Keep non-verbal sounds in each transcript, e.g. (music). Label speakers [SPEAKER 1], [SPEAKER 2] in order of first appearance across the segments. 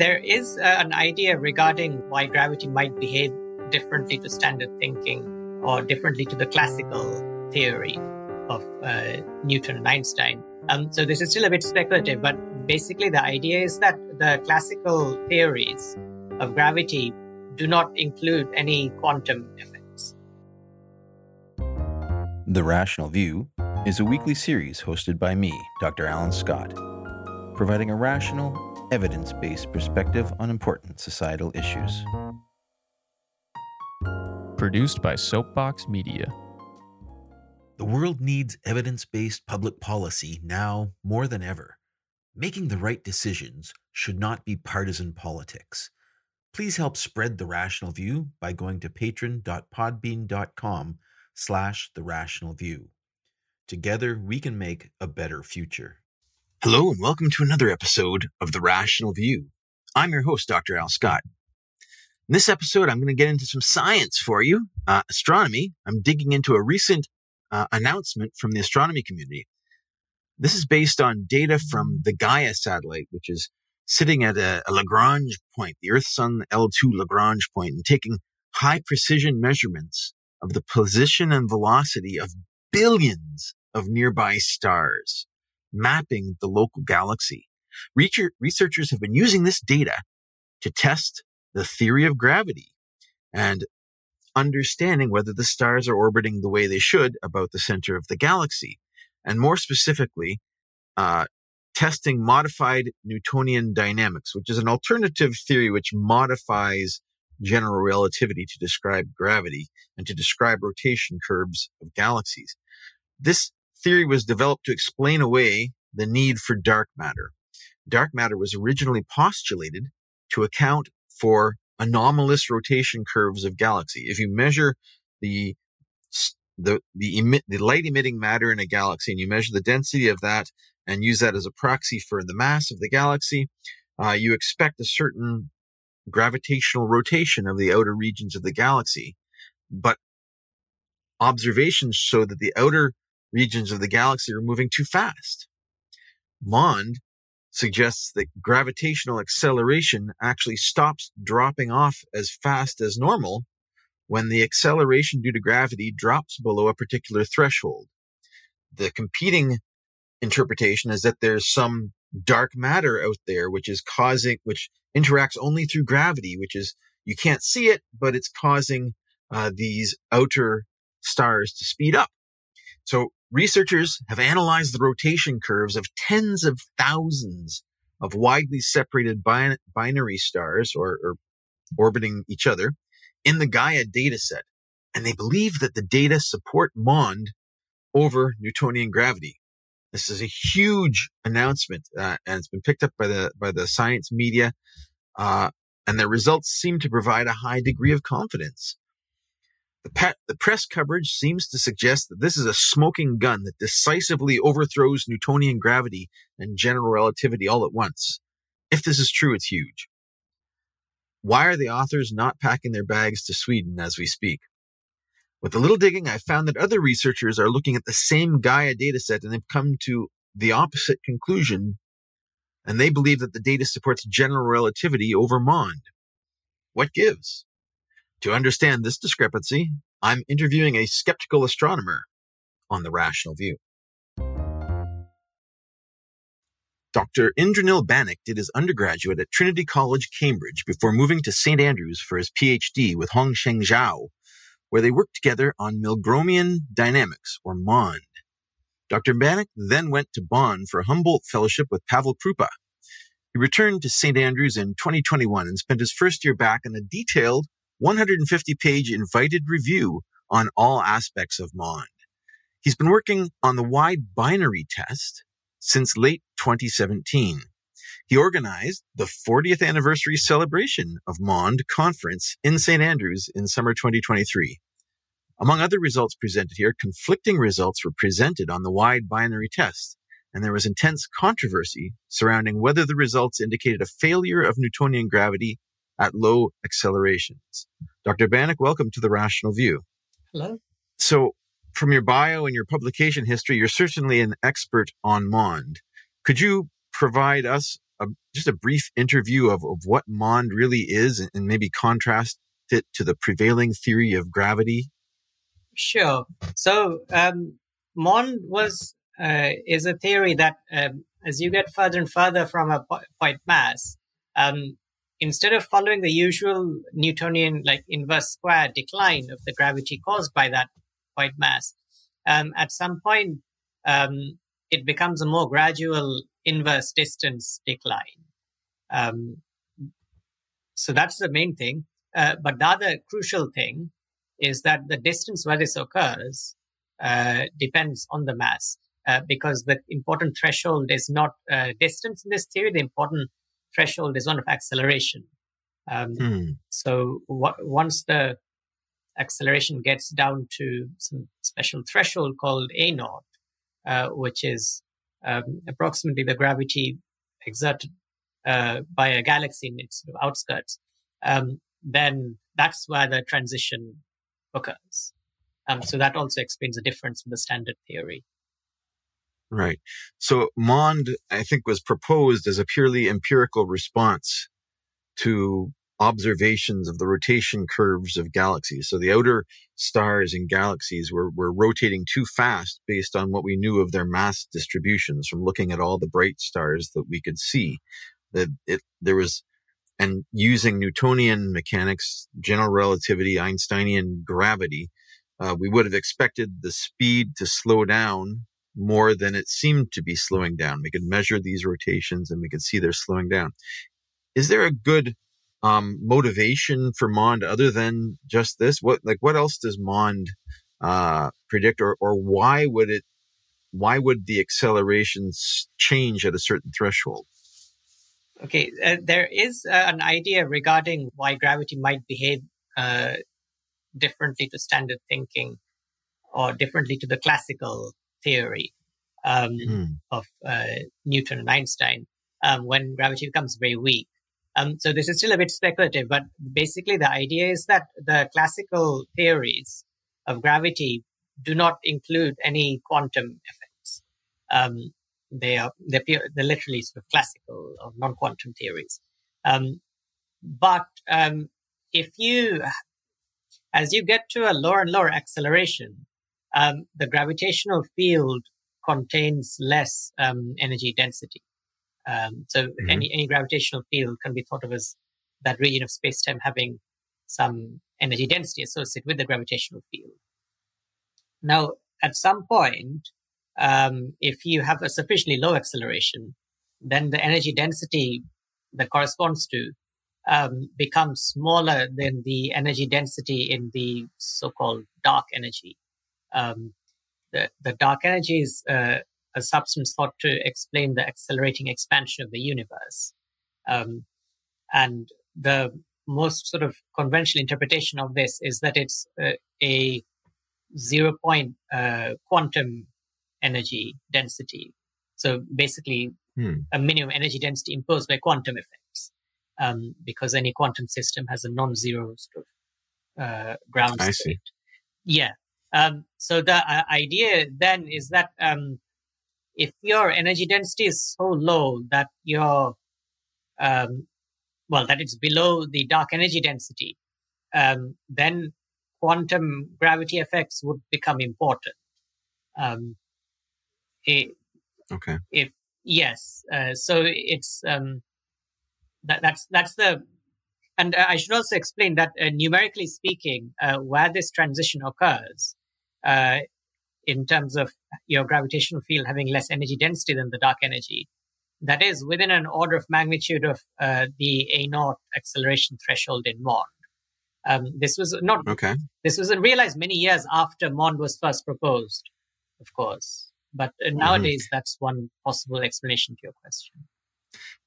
[SPEAKER 1] There is uh, an idea regarding why gravity might behave differently to standard thinking or differently to the classical theory of uh, Newton and Einstein. Um, so this is still a bit speculative, but basically the idea is that the classical theories of gravity do not include any quantum effects.
[SPEAKER 2] The Rational View is a weekly series hosted by me, Dr. Alan Scott, providing a rational, evidence based perspective on important societal issues.
[SPEAKER 3] Produced by Soapbox Media.
[SPEAKER 2] The world needs evidence based public policy now more than ever. Making the right decisions should not be partisan politics. Please help spread the rational view by going to patron.podbean.com slash the rational view. Together we can make a better future.
[SPEAKER 4] Hello, and welcome to another episode of The Rational View. I'm your host, Dr. Al Scott. In this episode, I'm going to get into some science for you, uh, astronomy. I'm digging into a recent uh, announcement from the astronomy community. This is based on data from the Gaia satellite, which is sitting at a, a Lagrange point, the Earth Sun L2 Lagrange point, and taking high precision measurements of the position and velocity of billions of nearby stars mapping the local galaxy. Researchers have been using this data to test the theory of gravity and understanding whether the stars are orbiting the way they should about the center of the galaxy. And more specifically, uh, testing modified Newtonian dynamics, which is an alternative theory which modifies general relativity to describe gravity and to describe rotation curves of galaxies. This theory was developed to explain away the need for dark matter. Dark matter was originally postulated to account for anomalous rotation curves of galaxy. If you measure the the the, emit, the light emitting matter in a galaxy and you measure the density of that and use that as a proxy for the mass of the galaxy, uh, you expect a certain gravitational rotation of the outer regions of the galaxy. But observations show that the outer regions of the galaxy are moving too fast. Mond suggests that gravitational acceleration actually stops dropping off as fast as normal when the acceleration due to gravity drops below a particular threshold. The competing interpretation is that there's some dark matter out there which is causing, which interacts only through gravity, which is, you can't see it, but it's causing uh, these outer stars to speed up. So researchers have analyzed the rotation curves of tens of thousands of widely separated bin- binary stars or, or orbiting each other in the Gaia dataset. And they believe that the data support MOND over Newtonian gravity. This is a huge announcement, uh, and it's been picked up by the by the science media, uh, and the results seem to provide a high degree of confidence. The, the press coverage seems to suggest that this is a smoking gun that decisively overthrows Newtonian gravity and general relativity all at once. If this is true, it's huge. Why are the authors not packing their bags to Sweden as we speak? With a little digging, I found that other researchers are looking at the same Gaia dataset and they've come to the opposite conclusion, and they believe that the data supports general relativity over MOND. What gives? To understand this discrepancy, I'm interviewing a skeptical astronomer on the rational view. Dr. Indranil Banik did his undergraduate at Trinity College, Cambridge, before moving to St. Andrews for his PhD with Hongsheng Zhao, where they worked together on Milgromian dynamics, or MOND. Dr. Banik then went to Bonn for a Humboldt Fellowship with Pavel Kroupa. He returned to St. Andrews in 2021 and spent his first year back on a detailed 150 page invited review on all aspects of MOND. He's been working on the wide binary test since late 2017. He organized the 40th anniversary celebration of MOND conference in St. Andrews in summer 2023. Among other results presented here, conflicting results were presented on the wide binary test, and there was intense controversy surrounding whether the results indicated a failure of Newtonian gravity at low accelerations. Dr. Banik, welcome to the Rational View.
[SPEAKER 1] Hello.
[SPEAKER 4] So, from your bio and your publication history, you're certainly an expert on MOND. Could you provide us a just a brief interview of, of what MOND really is and maybe contrast it to the prevailing theory of gravity?
[SPEAKER 1] Sure. So um, MOND was uh, is a theory that um, as you get further and further from a point mass, um, instead of following the usual Newtonian like inverse square decline of the gravity caused by that point mass, um, at some point um, it becomes a more gradual inverse distance decline. Um, so that's the main thing. Uh, but the other crucial thing is that the distance where this occurs uh, depends on the mass. Uh, because the important threshold is not uh, distance in this theory. The important threshold is one of acceleration. Um, hmm. So w- once the acceleration gets down to some special threshold called a naught, uh, which is um, approximately the gravity exerted uh, by a galaxy in its sort of outskirts, um, then that's where the transition occurs. Um, so that also explains the difference in the standard theory.
[SPEAKER 4] Right. So MOND, I think, was proposed as a purely empirical response to observations of the rotation curves of galaxies. So the outer stars and galaxies were, were rotating too fast based on what we knew of their mass distributions from looking at all the bright stars that we could see. That it, there was, and using Newtonian mechanics, general relativity, Einsteinian gravity, uh, we would have expected the speed to slow down more than it seemed to be slowing down. We could measure these rotations and we could see they're slowing down. Is there a good um, motivation for Mond other than just this? What like what else does Mond uh, predict, or or why would it? Why would the accelerations change at a certain threshold?
[SPEAKER 1] Okay, uh, there is uh, an idea regarding why gravity might behave uh, differently to standard thinking or differently to the classical theory um, mm. of uh, Newton and Einstein um, when gravity becomes very weak. Um, so this is still a bit speculative, but basically the idea is that the classical theories of gravity do not include any quantum effects. Um, they are they're, pure, they're literally sort of classical or non-quantum theories. Um, but um, if you, as you get to a lower and lower acceleration, um, the gravitational field contains less um, energy density. Um, so mm-hmm. any, any gravitational field can be thought of as that region of space-time having some energy density associated with the gravitational field. Now, at some point, um, if you have a sufficiently low acceleration, then the energy density that corresponds to um, becomes smaller than the energy density in the so-called dark energy um, the, the dark energy is uh, a substance thought to explain the accelerating expansion of the universe. Um, and the most sort of conventional interpretation of this is that it's uh, a zero point uh, quantum energy density. So basically, hmm. a minimum energy density imposed by quantum effects, um, because any quantum system has a non-zero sort of uh, ground
[SPEAKER 4] I
[SPEAKER 1] state.
[SPEAKER 4] See.
[SPEAKER 1] Yeah, um, so the uh, idea then is that um, if your energy density is so low that your um, well that it's below the dark energy density, um, then quantum gravity effects would become important. Um,
[SPEAKER 4] it, okay.
[SPEAKER 1] If yes, uh, so it's um, that, that's that's the and uh, I should also explain that uh, numerically speaking, uh, where this transition occurs, uh, in terms of your gravitational field having less energy density than the dark energy. That is within an order of magnitude of uh, the A naught acceleration threshold in MOND. Um, this was not
[SPEAKER 4] okay.
[SPEAKER 1] This was realized many years after MOND was first proposed, of course. But uh, mm-hmm. nowadays, mm-hmm. that's one possible explanation to your question.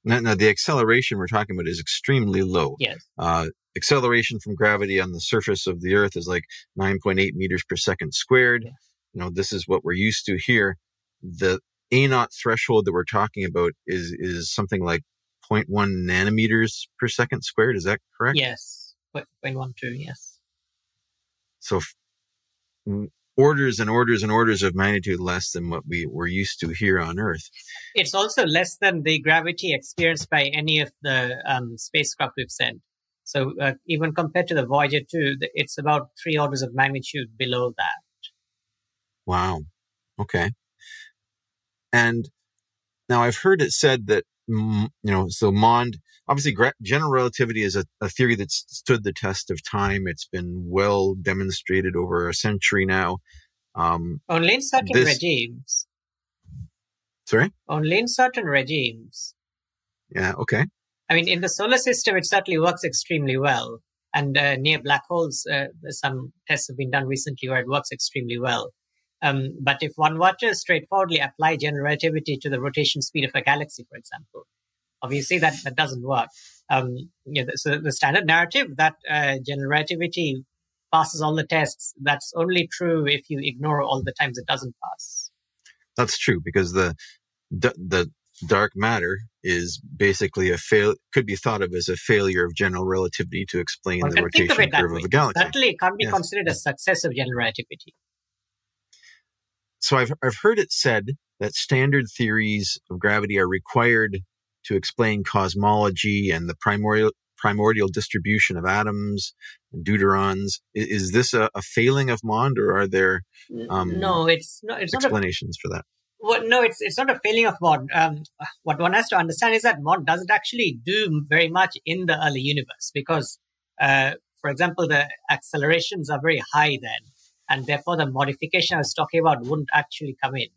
[SPEAKER 4] Now, now, the acceleration we're talking about is extremely low.
[SPEAKER 1] Yes.
[SPEAKER 4] Uh, acceleration from gravity on the surface of the Earth is like 9.8 meters per second squared. Yes. You know, this is what we're used to here. The A naught threshold that we're talking about is is something like 0.1 nanometers per second squared. Is that correct?
[SPEAKER 1] Yes. 0.12, yes.
[SPEAKER 4] So orders and orders and orders of magnitude less than what we were used to here on Earth.
[SPEAKER 1] It's also less than the gravity experienced by any of the um, spacecraft we've sent. So uh, even compared to the Voyager 2, it's about three orders of magnitude below that.
[SPEAKER 4] Wow. Okay. And now I've heard it said that, you know, so MOND, obviously general relativity is a, a, theory that's stood the test of time. It's been well demonstrated over a century now.
[SPEAKER 1] Um, Only in certain this, regimes.
[SPEAKER 4] Sorry?
[SPEAKER 1] Only in certain regimes.
[SPEAKER 4] Yeah. Okay.
[SPEAKER 1] I mean, in the solar system, it certainly works extremely well. And uh, near black holes, uh, some tests have been done recently where it works extremely well. Um, but if one were to straightforwardly apply general relativity to the rotation speed of a galaxy, for example, obviously that, that doesn't work. Um, you know, so the standard narrative that uh, general relativity passes all the tests, that's only true if you ignore all the times it doesn't pass.
[SPEAKER 4] That's true because the the dark matter is basically a fail could be thought of as a failure of general relativity to explain the rotation of curve way. of a galaxy.
[SPEAKER 1] Certainly, it can't be yes. considered a success of general relativity.
[SPEAKER 4] So I've I've heard it said that standard theories of gravity are required to explain cosmology and the primordial primordial distribution of atoms and deuterons. Is, is this a, a, failing of Mond, or are there
[SPEAKER 1] um, no? It's not. It's
[SPEAKER 4] explanations
[SPEAKER 1] not
[SPEAKER 4] a, for that.
[SPEAKER 1] Well, no, it's it's not a failing of Mond. Um, what one has to understand is that Mond doesn't actually do very much in the early universe because, uh, for example, the accelerations are very high then, and therefore the modification I was talking about wouldn't actually come in.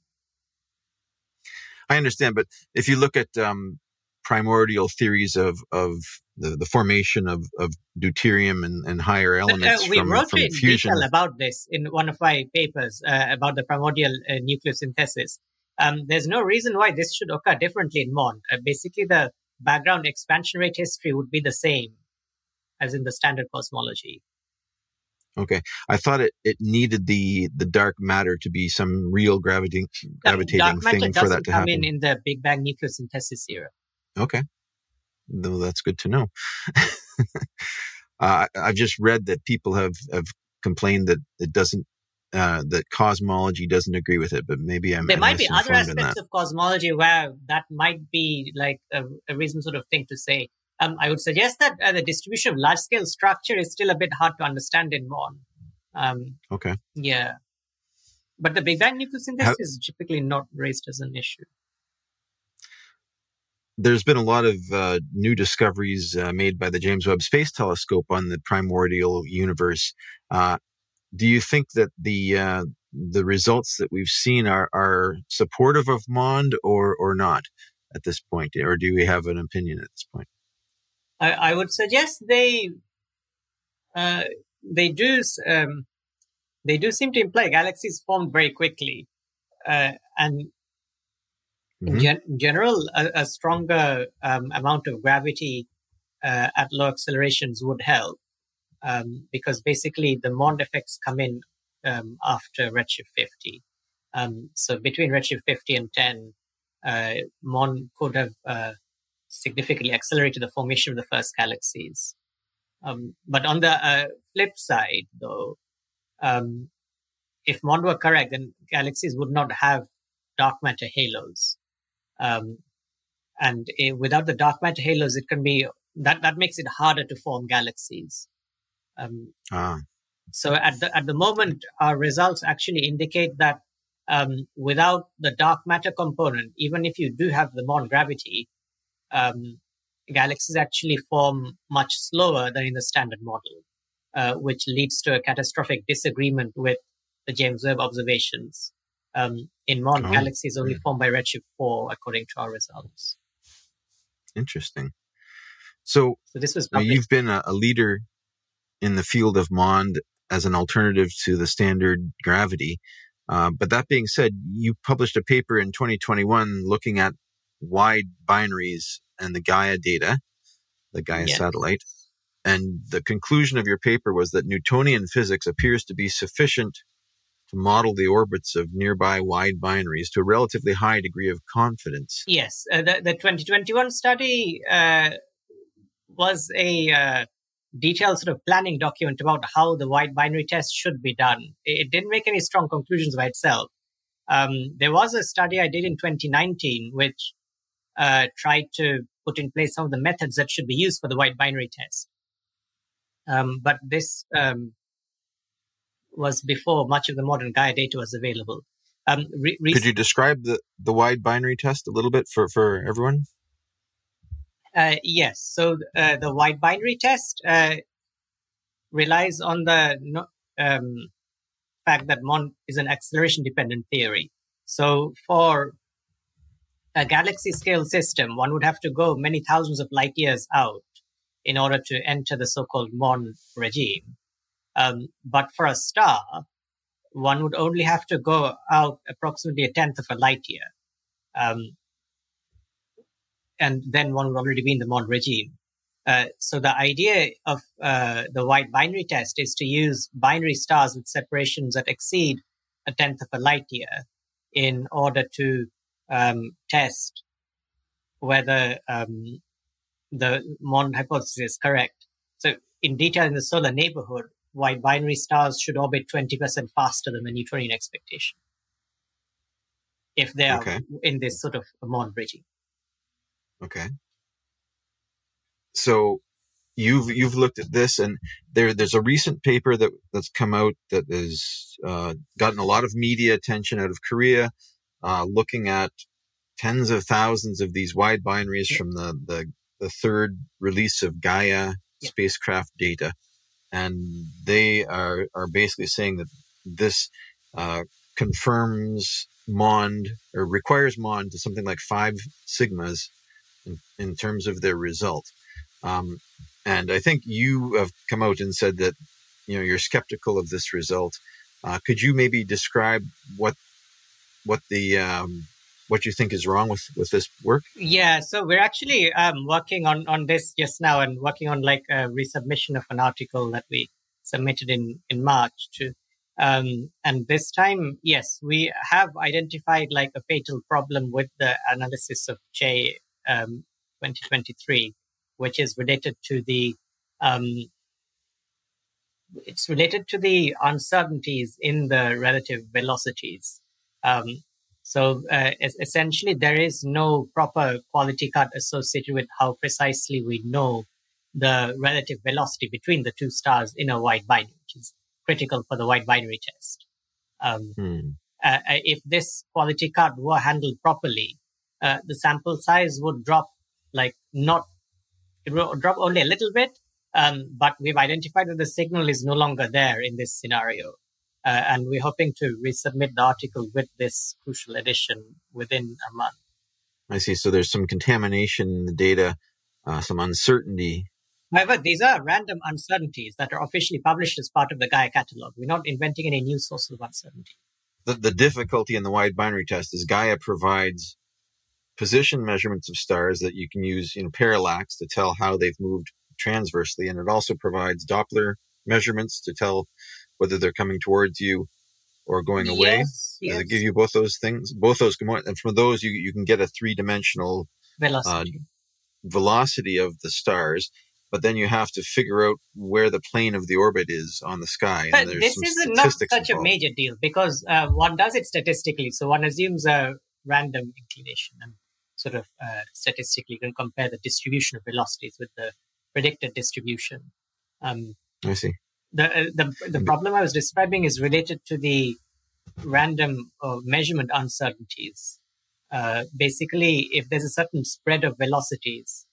[SPEAKER 4] I understand, but if you look at um, primordial theories of of the, the formation of, of deuterium and, and higher elements
[SPEAKER 1] but, uh, we
[SPEAKER 4] from,
[SPEAKER 1] wrote
[SPEAKER 4] from
[SPEAKER 1] in
[SPEAKER 4] fusion.
[SPEAKER 1] detail about this in one of my papers uh, about the primordial uh, nucleosynthesis. Um, there's no reason why this should occur differently in MOND. Uh, basically, the background expansion rate history would be the same as in the standard cosmology.
[SPEAKER 4] Okay, I thought it, it needed the the dark matter to be some real gravitating gravitating thing for that to
[SPEAKER 1] come
[SPEAKER 4] happen.
[SPEAKER 1] in in the Big Bang nucleosynthesis era.
[SPEAKER 4] Okay, no, that's good to know. (laughs) uh, I've just read that people have have complained that it doesn't uh, that cosmology doesn't agree with it, but maybe I'm.
[SPEAKER 1] There might be other aspects of cosmology where that might be like a, a reasonable sort of thing to say. Um, I would suggest that uh, the distribution of large scale structure is still a bit hard to understand in MOND. Um,
[SPEAKER 4] okay.
[SPEAKER 1] Yeah. But the Big Bang nucleosynthesis How- is typically not raised as an issue.
[SPEAKER 4] There's been a lot of uh, new discoveries uh, made by the James Webb Space Telescope on the primordial universe. Uh, do you think that the uh, the results that we've seen are, are supportive of MOND or, or not at this point? Or do we have an opinion at this point?
[SPEAKER 1] I, I would suggest they uh, they do um, they do seem to imply galaxies formed very quickly, uh, and mm-hmm. in, gen- in, general, a, a stronger um, amount of gravity uh, at low accelerations would help, um, because basically the Mond effects come in um, after redshift 50. Um, so between redshift 50 and 10, uh, Mond could have uh, significantly accelerated the formation of the first galaxies. Um, but on the uh, flip side, though, um, if Mond were correct, then galaxies would not have dark matter halos. Um, and uh, without the dark matter halos, it can be that that makes it harder to form galaxies. Um, ah. So at the at the moment, our results actually indicate that um, without the dark matter component, even if you do have the Mond gravity, um, galaxies actually form much slower than in the standard model, uh, which leads to a catastrophic disagreement with the James Webb observations. Um, in Mond, oh. galaxies only form by redshift 4, according to our results.
[SPEAKER 4] Interesting. So,
[SPEAKER 1] so this was
[SPEAKER 4] you've been a, a leader in the field of Mond as an alternative to the standard gravity. Uh, but that being said, you published a paper in 2021 looking at wide binaries and the Gaia data, the Gaia yeah. satellite. And the conclusion of your paper was that Newtonian physics appears to be sufficient to model the orbits of nearby wide binaries to a relatively high degree of confidence.
[SPEAKER 1] Yes, uh, the, the 2021 study uh, was a uh, detailed sort of planning document about how the wide binary test should be done. It didn't make any strong conclusions by itself. Um, there was a study I did in 2019 which uh, tried to put in place some of the methods that should be used for the wide binary test. Um, but this um, was before much of the modern Gaia data was available. Um,
[SPEAKER 4] re- Could you describe the, the wide binary test a little bit for, for everyone?
[SPEAKER 1] Uh, yes. So uh, the wide binary test uh, relies on the um, fact that MOND is an acceleration dependent theory. So for a galaxy scale system, one would have to go many thousands of light years out in order to enter the so-called MOND regime. Um, but for a star, one would only have to go out approximately a tenth of a light year. Um, and then one would already be in the MOND regime. Uh, so the idea of uh, the wide binary test is to use binary stars with separations that exceed a tenth of a light year in order to um, test whether um, the MOND hypothesis is correct. So in detail in the solar neighborhood, wide binary stars should orbit 20% faster than the Newtonian expectation if they are okay. in this sort of MOND regime.
[SPEAKER 4] Okay. So you've you've looked at this, and there there's a recent paper that that's come out that has uh, gotten a lot of media attention out of Korea, uh, looking at tens of thousands of these wide binaries from the the, the third release of Gaia spacecraft data, and they are are basically saying that this uh, confirms MOND or requires MOND to something like five sigmas in, in terms of their result. Um, and I think you have come out and said that you know you're skeptical of this result. Uh, could you maybe describe what what the um, what you think is wrong with with this work?
[SPEAKER 1] Yeah, so we're actually um, working on on this just now and working on like a resubmission of an article that we submitted in in March to. Um, and this time, yes, we have identified like a fatal problem with the analysis of Chae um, 2023, which is related to the um, it's related to the uncertainties in the relative velocities. Um, so uh, essentially, there is no proper quality cut associated with how precisely we know the relative velocity between the two stars in a wide binary, which is critical for the wide binary test. Um, hmm. uh, if this quality cut were handled properly, uh, the sample size would drop like not it will drop only a little bit um, but we've identified that the signal is no longer there in this scenario uh, and we're hoping to resubmit the article with this crucial addition within a month
[SPEAKER 4] i see so there's some contamination in the data uh, some uncertainty
[SPEAKER 1] However, these are random uncertainties that are officially published as part of the Gaia catalog. We're not inventing any new sources of uncertainty.
[SPEAKER 4] The, the difficulty in the wide binary test is Gaia provides position measurements of stars that you can use in parallax to tell how they've moved transversely. And it also provides Doppler measurements to tell whether they're coming towards you or going away. Yes, yes. They give you both those things, both those. And from those, you, you can get a three dimensional
[SPEAKER 1] velocity. Uh,
[SPEAKER 4] velocity of the stars. But then you have to figure out where the plane of the orbit is on the sky.
[SPEAKER 1] But this is not such involved. a major deal because uh, one does it statistically. So one assumes a random inclination and sort of uh, statistically can compare the distribution of velocities with the predicted distribution.
[SPEAKER 4] Um, I see.
[SPEAKER 1] The, uh, the, the problem I was describing is related to the random uh, measurement uncertainties. Uh, basically, if there's a certain spread of velocities,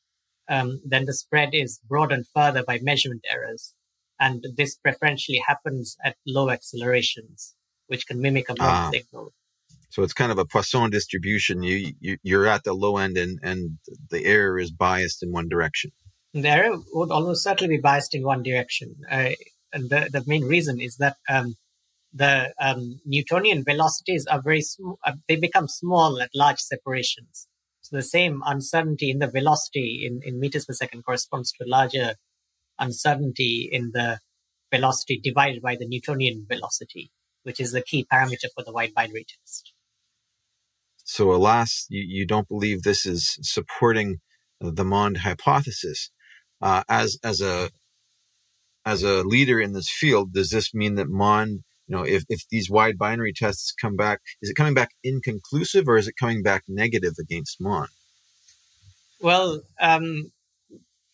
[SPEAKER 1] um, then the spread is broadened further by measurement errors. And this preferentially happens at low accelerations, which can mimic a ah. signal.
[SPEAKER 4] So it's kind of a Poisson distribution. You, you you're at the low end, and and the error is biased in one direction.
[SPEAKER 1] The error would almost certainly be biased in one direction. Uh, and the the main reason is that um, the um, Newtonian velocities are very small. Uh, they become small at large separations. So the same uncertainty in the velocity in, in meters per second corresponds to a larger uncertainty in the velocity divided by the Newtonian velocity, which is the key parameter for the wide binary test.
[SPEAKER 4] So, alas, you, you don't believe this is supporting the Mond hypothesis. Uh, as as a as a leader in this field, does this mean that MOND, you know, if, if these wide binary tests come back, is it coming back inconclusive or is it coming back negative against MOND?
[SPEAKER 1] Well, um,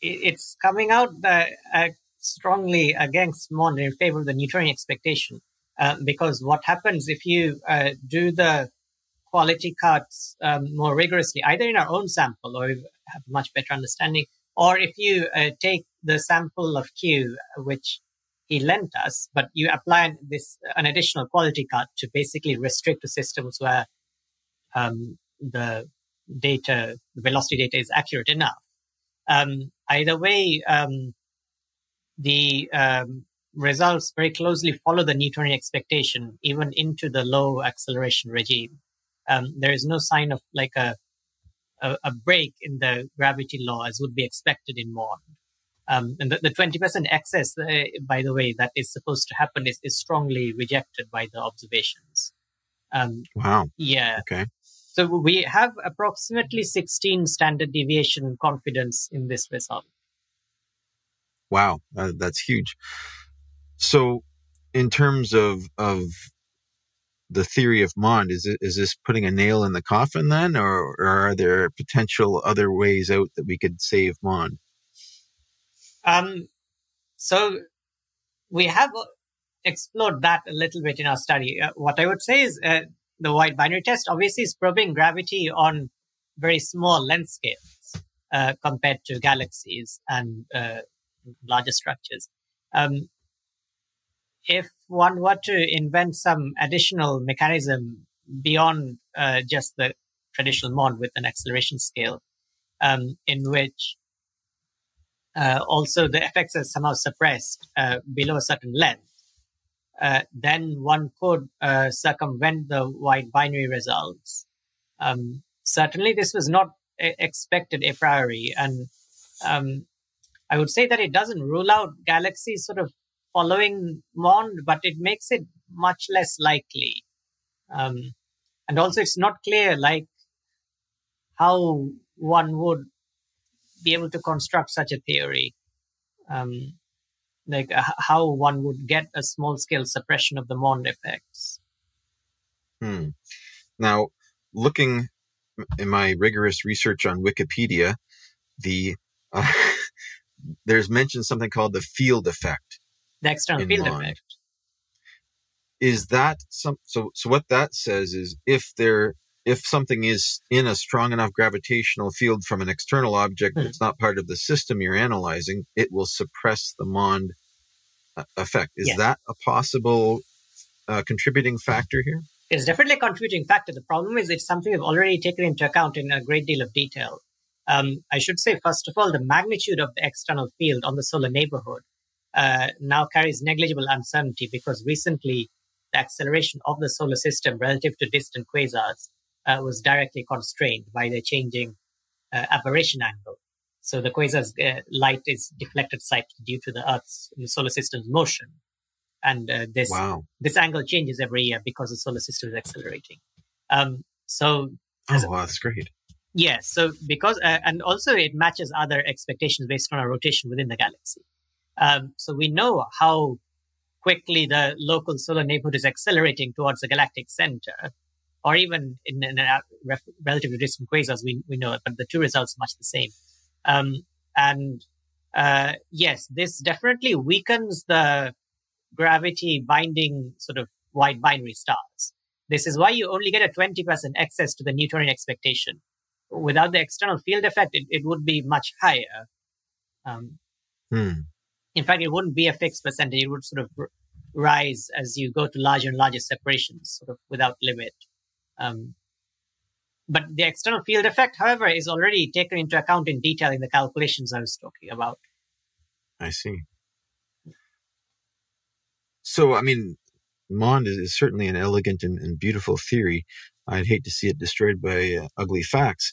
[SPEAKER 1] it's coming out uh, uh, strongly against MOND in favor of the Newtonian expectation. Uh, because what happens if you uh, do the quality cuts um, more rigorously, either in our own sample or have a much better understanding, or if you uh, take the sample of Q, which he lent us, but you apply this an additional quality cut to basically restrict to systems where um, the data, the velocity data is accurate enough. Um, either way, um, the um, results very closely follow the Newtonian expectation, even into the low acceleration regime. Um, there is no sign of like a, a, a break in the gravity law as would be expected in MOND. Um, and the, the 20% excess, uh, by the way, that is supposed to happen is, is strongly rejected by the observations.
[SPEAKER 4] Um, wow.
[SPEAKER 1] Yeah.
[SPEAKER 4] Okay.
[SPEAKER 1] So we have approximately 16 standard deviation confidence in this result.
[SPEAKER 4] Wow, uh, that's huge. So, in terms of of the theory of Mond, is it, is this putting a nail in the coffin then, or, or are there potential other ways out that we could save Mond?
[SPEAKER 1] Um, so we have explored that a little bit in our study. Uh, what I would say is uh, the wide binary test obviously is probing gravity on very small length scales uh, compared to galaxies and uh, larger structures. Um, if one were to invent some additional mechanism beyond uh, just the traditional MOND with an acceleration scale, um, in which uh, also the effects are somehow suppressed uh, below a certain length, uh, then one could uh, circumvent the wide binary results. Um, certainly, this was not expected a priori, and um, I would say that it doesn't rule out galaxies sort of following MOND, but it makes it much less likely. Um, and also, it's not clear like how one would be able to construct such a theory. Um, like uh, how one would get a small scale suppression of the MOND effects.
[SPEAKER 4] Hmm. Now, looking in my rigorous research on Wikipedia, the uh, (laughs) there's mentioned something called the field effect.
[SPEAKER 1] The external field MOND. effect.
[SPEAKER 4] Is that some? So, so what that says is if there, if something is in a strong enough gravitational field from an external object hmm. that's not part of the system you're analyzing, it will suppress the MOND uh, effect. Is that a possible uh, contributing factor here?
[SPEAKER 1] It's definitely a contributing factor. The problem is it's something we've already taken into account in a great deal of detail. Um, I should say, first of all, the magnitude of the external field on the solar neighborhood uh, now carries negligible uncertainty because recently the acceleration of the solar system relative to distant quasars uh, was directly constrained by the changing uh, aberration angle. So the quasar's uh, light is deflected slightly due to the Earth's solar system's motion, and uh, this wow. this angle changes every year because the solar system is accelerating. Um, so,
[SPEAKER 4] oh, wow, that's great.
[SPEAKER 1] Yes. So because uh, and also it matches other expectations based on our rotation within the galaxy. Um, so we know how quickly the local solar neighborhood is accelerating towards the galactic center, or even in, in a ref, relatively distant quasars. We we know it, but the two results are much the same. Um, and uh, yes, this definitely weakens the gravity binding sort of wide binary stars. This is why you only get a 20% excess to the Newtonian expectation without the external field effect, it, it would be much higher. Um,
[SPEAKER 4] hmm.
[SPEAKER 1] In fact, it wouldn't be a fixed percentage. It would sort of r- rise as you go to larger and larger separations, sort of without limit. Um, but the external field effect, however, is already taken into account in detail in the calculations I was talking about.
[SPEAKER 4] I see. So, I mean, Mond is certainly an elegant and, and beautiful theory. I'd hate to see it destroyed by uh, ugly facts.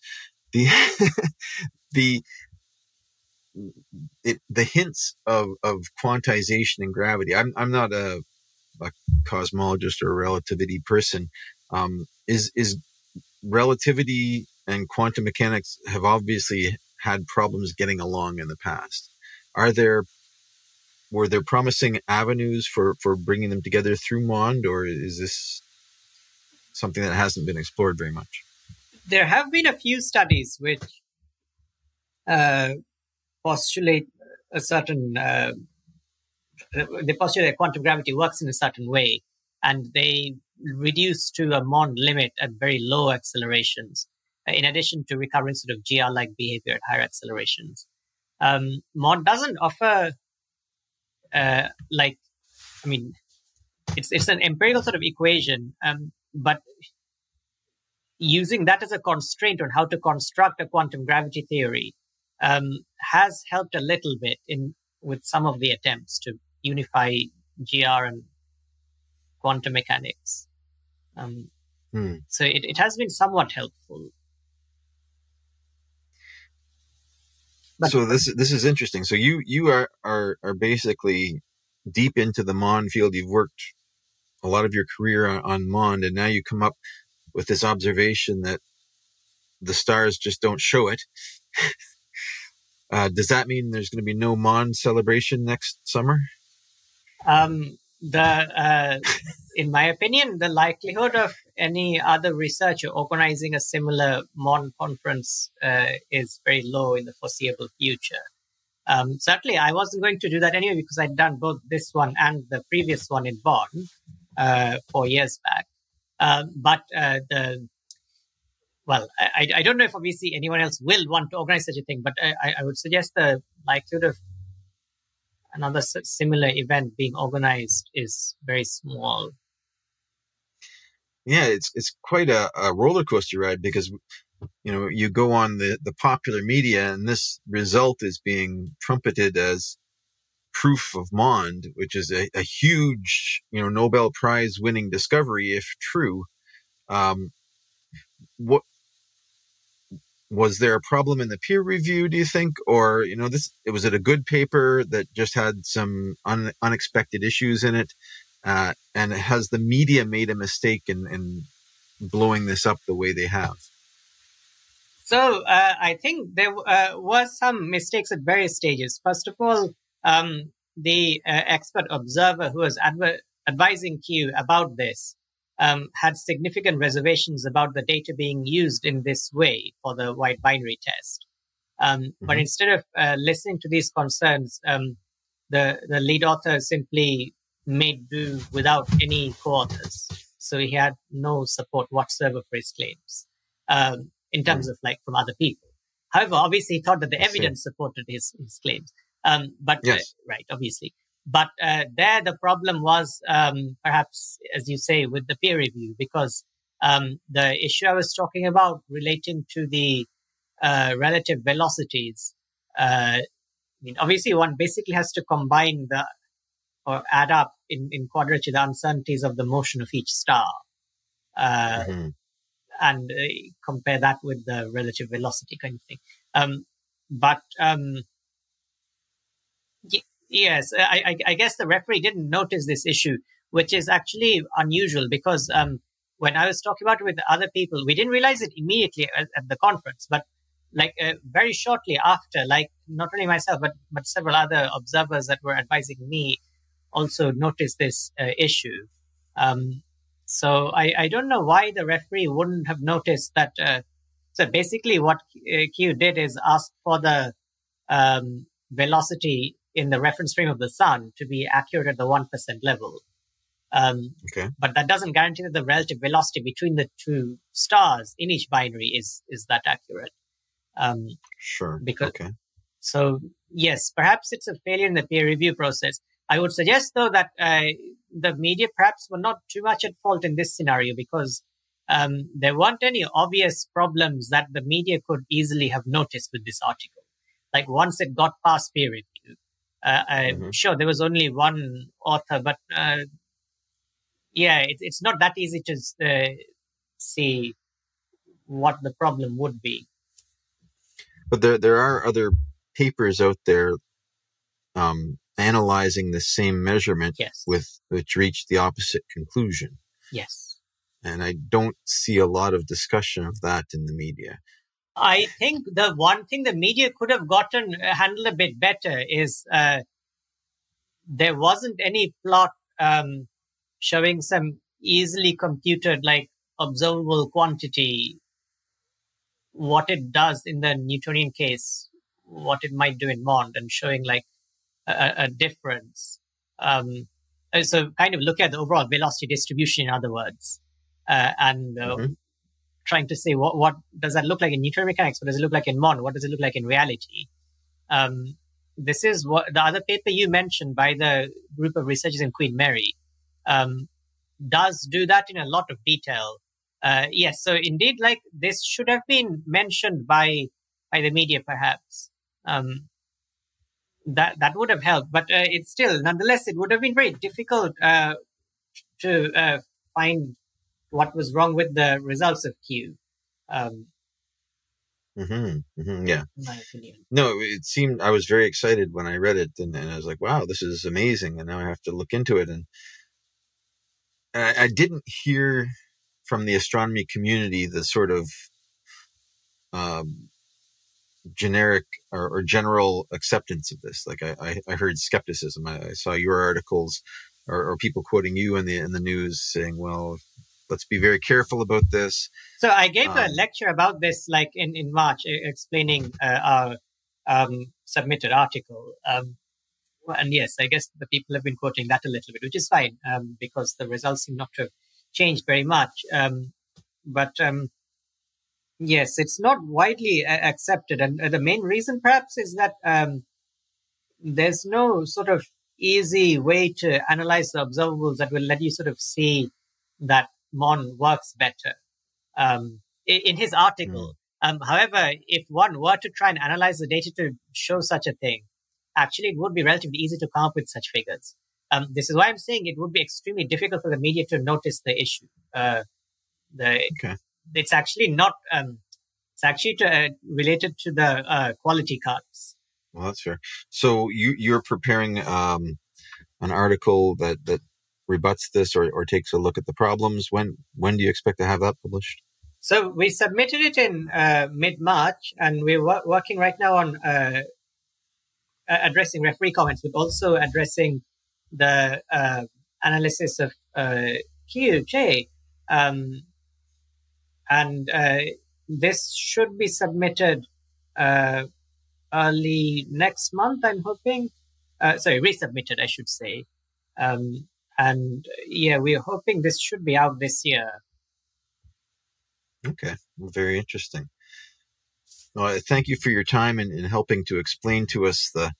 [SPEAKER 4] The (laughs) the it, the hints of, of quantization and gravity. I'm I'm not a, a cosmologist or a relativity person. Um, is is relativity and quantum mechanics have obviously had problems getting along in the past. Are there were there promising avenues for for bringing them together through Mond, or is this something that hasn't been explored very much?
[SPEAKER 1] There have been a few studies which uh, postulate a certain uh, they postulate that quantum gravity works in a certain way, and they reduce to a Mond limit at very low accelerations, in addition to recovering sort of GR-like behavior at higher accelerations. Um, Mond doesn't offer uh, like, I mean, it's it's an empirical sort of equation, um, but using that as a constraint on how to construct a quantum gravity theory um, has helped a little bit in with some of the attempts to unify GR and quantum mechanics. Um, hmm. So it, it has been somewhat helpful.
[SPEAKER 4] But, so this this is interesting. So you you are are are basically deep into the Mond field. You've worked a lot of your career on, on Mond, and now you come up with this observation that the stars just don't show it. (laughs) uh, does that mean there's going to be no MOND celebration next summer?
[SPEAKER 1] Um, the uh, in my opinion, the likelihood of any other researcher organizing a similar MOND conference uh, is very low in the foreseeable future. Um, certainly, I wasn't going to do that anyway because I'd done both this one and the previous one in Bonn uh, four years back. Um, but uh, the well, I, I don't know if obviously anyone else will want to organize such a thing, but I, I would suggest the likelihood of another similar event being organized is very small.
[SPEAKER 4] Yeah, it's it's quite a, a roller coaster ride because you know you go on the the popular media and this result is being trumpeted as proof of Mond, which is a, a huge you know Nobel Prize winning discovery if true. Um, what was there a problem in the peer review do you think? Or you know this was it a good paper that just had some un, unexpected issues in it uh, and has the media made a mistake in, in blowing this up the way they have?
[SPEAKER 1] So uh, i think there uh, was some mistakes at various stages. First of all um, the uh, expert observer who was adver- advising Kew about this um, had significant reservations about the data being used in this way for the wide binary test. Um, mm-hmm. But instead of uh, listening to these concerns, um, the, the lead author simply made do without any co-authors. So he had no support whatsoever for his claims um, in terms mm-hmm. of like from other people. However, obviously he thought that the evidence supported his, his claims. Um, but uh, yes. uh, right, obviously. But uh, there, the problem was um, perhaps, as you say, with the peer review, because um, the issue I was talking about relating to the uh, relative velocities. Uh, I mean, obviously, one basically has to combine the or add up in, in quadrature the uncertainties of the motion of each star, uh, mm-hmm. and uh, compare that with the relative velocity kind of thing. Um, but um, Yes, I, I, I, guess the referee didn't notice this issue, which is actually unusual because um, when I was talking about it with other people, we didn't realize it immediately at, at the conference, but like uh, very shortly after, like not only myself but but several other observers that were advising me also noticed this uh, issue. Um, so I, I don't know why the referee wouldn't have noticed that. Uh, so basically, what Q did is ask for the um, velocity in the reference frame of the sun to be accurate at the 1% level. Um, okay. But that doesn't guarantee that the relative velocity between the two stars in each binary is, is that accurate.
[SPEAKER 4] Um, sure.
[SPEAKER 1] Because,
[SPEAKER 4] okay.
[SPEAKER 1] So, yes, perhaps it's a failure in the peer review process. I would suggest, though, that uh, the media perhaps were not too much at fault in this scenario because um, there weren't any obvious problems that the media could easily have noticed with this article. Like once it got past peer review, uh, I'm mm-hmm. sure there was only one author, but uh, yeah, it, it's not that easy to uh, see what the problem would be.
[SPEAKER 4] But there, there are other papers out there um, analyzing the same measurement
[SPEAKER 1] yes.
[SPEAKER 4] with which reach the opposite conclusion.
[SPEAKER 1] Yes.
[SPEAKER 4] And I don't see a lot of discussion of that in the media.
[SPEAKER 1] I think the one thing the media could have gotten uh, handled a bit better is uh, there wasn't any plot um, showing some easily computed, like observable quantity, what it does in the Newtonian case, what it might do in Mond, and showing like a, a difference. Um, so kind of look at the overall velocity distribution, in other words, uh, and uh, mm-hmm. Trying to say what what does that look like in Newtonian mechanics? What does it look like in MOND? What does it look like in reality? Um, this is what the other paper you mentioned by the group of researchers in Queen Mary um, does do that in a lot of detail. Uh, yes, so indeed, like this should have been mentioned by by the media, perhaps. Um, that that would have helped, but uh, it's still, nonetheless, it would have been very difficult uh, to uh, find what was wrong with the results of Q. Um,
[SPEAKER 4] Mm-hmm, mm-hmm, yeah. my opinion. No, it seemed I was very excited when I read it, and, and, I was like, "Wow, this is amazing!" And now I have to look into it. And, I, I, didn't hear from the astronomy community the sort of um, generic or, or, general acceptance of this. Like I, I, I heard skepticism. I, I, saw your articles or, or people quoting you in the in the news saying, "Well, let's be very careful about this.
[SPEAKER 1] So I gave um, a lecture about this, like in in March, explaining uh, our um, submitted article. Um, and yes, I guess the people have been quoting that a little bit, which is fine um, because the results seem not to have changed very much. Um, but um, yes, it's not widely accepted, and uh, the main reason, perhaps, is that there's no sort of easy way to analyze the observables that will let you sort of see that Mond works better. Um, in his article, mm. um, however, if one were to try and analyze the data to show such a thing, actually it would be relatively easy to come up with such figures. Um, this is why I'm saying it would be extremely difficult for the media to notice the issue. Uh, the, okay. It's actually not. Um, it's actually to, uh, related to the uh, quality cuts.
[SPEAKER 4] Well, that's fair. So you you're preparing um, an article that that rebuts this or, or takes a look at the problems? When when do you expect to have that published?
[SPEAKER 1] So we submitted it in uh, mid March, and we're w- working right now on uh, addressing referee comments, but also addressing the uh, analysis of uh, QJ. Um, and uh, this should be submitted uh, early next month, I'm hoping. sorry, resubmitted, I should say. Um, and yeah, we're hoping this should be out this year.
[SPEAKER 4] Okay, very interesting. Well, thank you for your time and in, in helping to explain to us the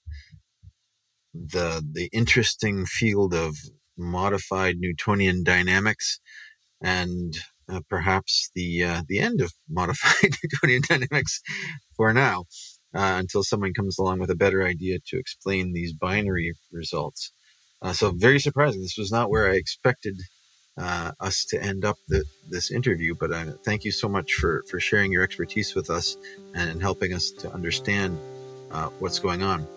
[SPEAKER 4] the the interesting field of modified Newtonian dynamics and uh, perhaps the uh, the end of (laughs) modified Newtonian dynamics for now, uh, until someone comes along with a better idea to explain these binary results. Uh, so very surprising. This was not where I expected uh, us to end up the, this interview. But uh, thank you so much for for sharing your expertise with us and helping us to understand uh, what's going on.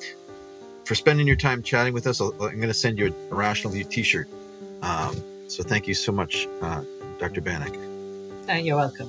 [SPEAKER 4] For spending your time chatting with us, i am going to send you a, Rational View T-shirt. Um, so thank you so much, uh, Dr. Banik.
[SPEAKER 1] Uh, you're welcome.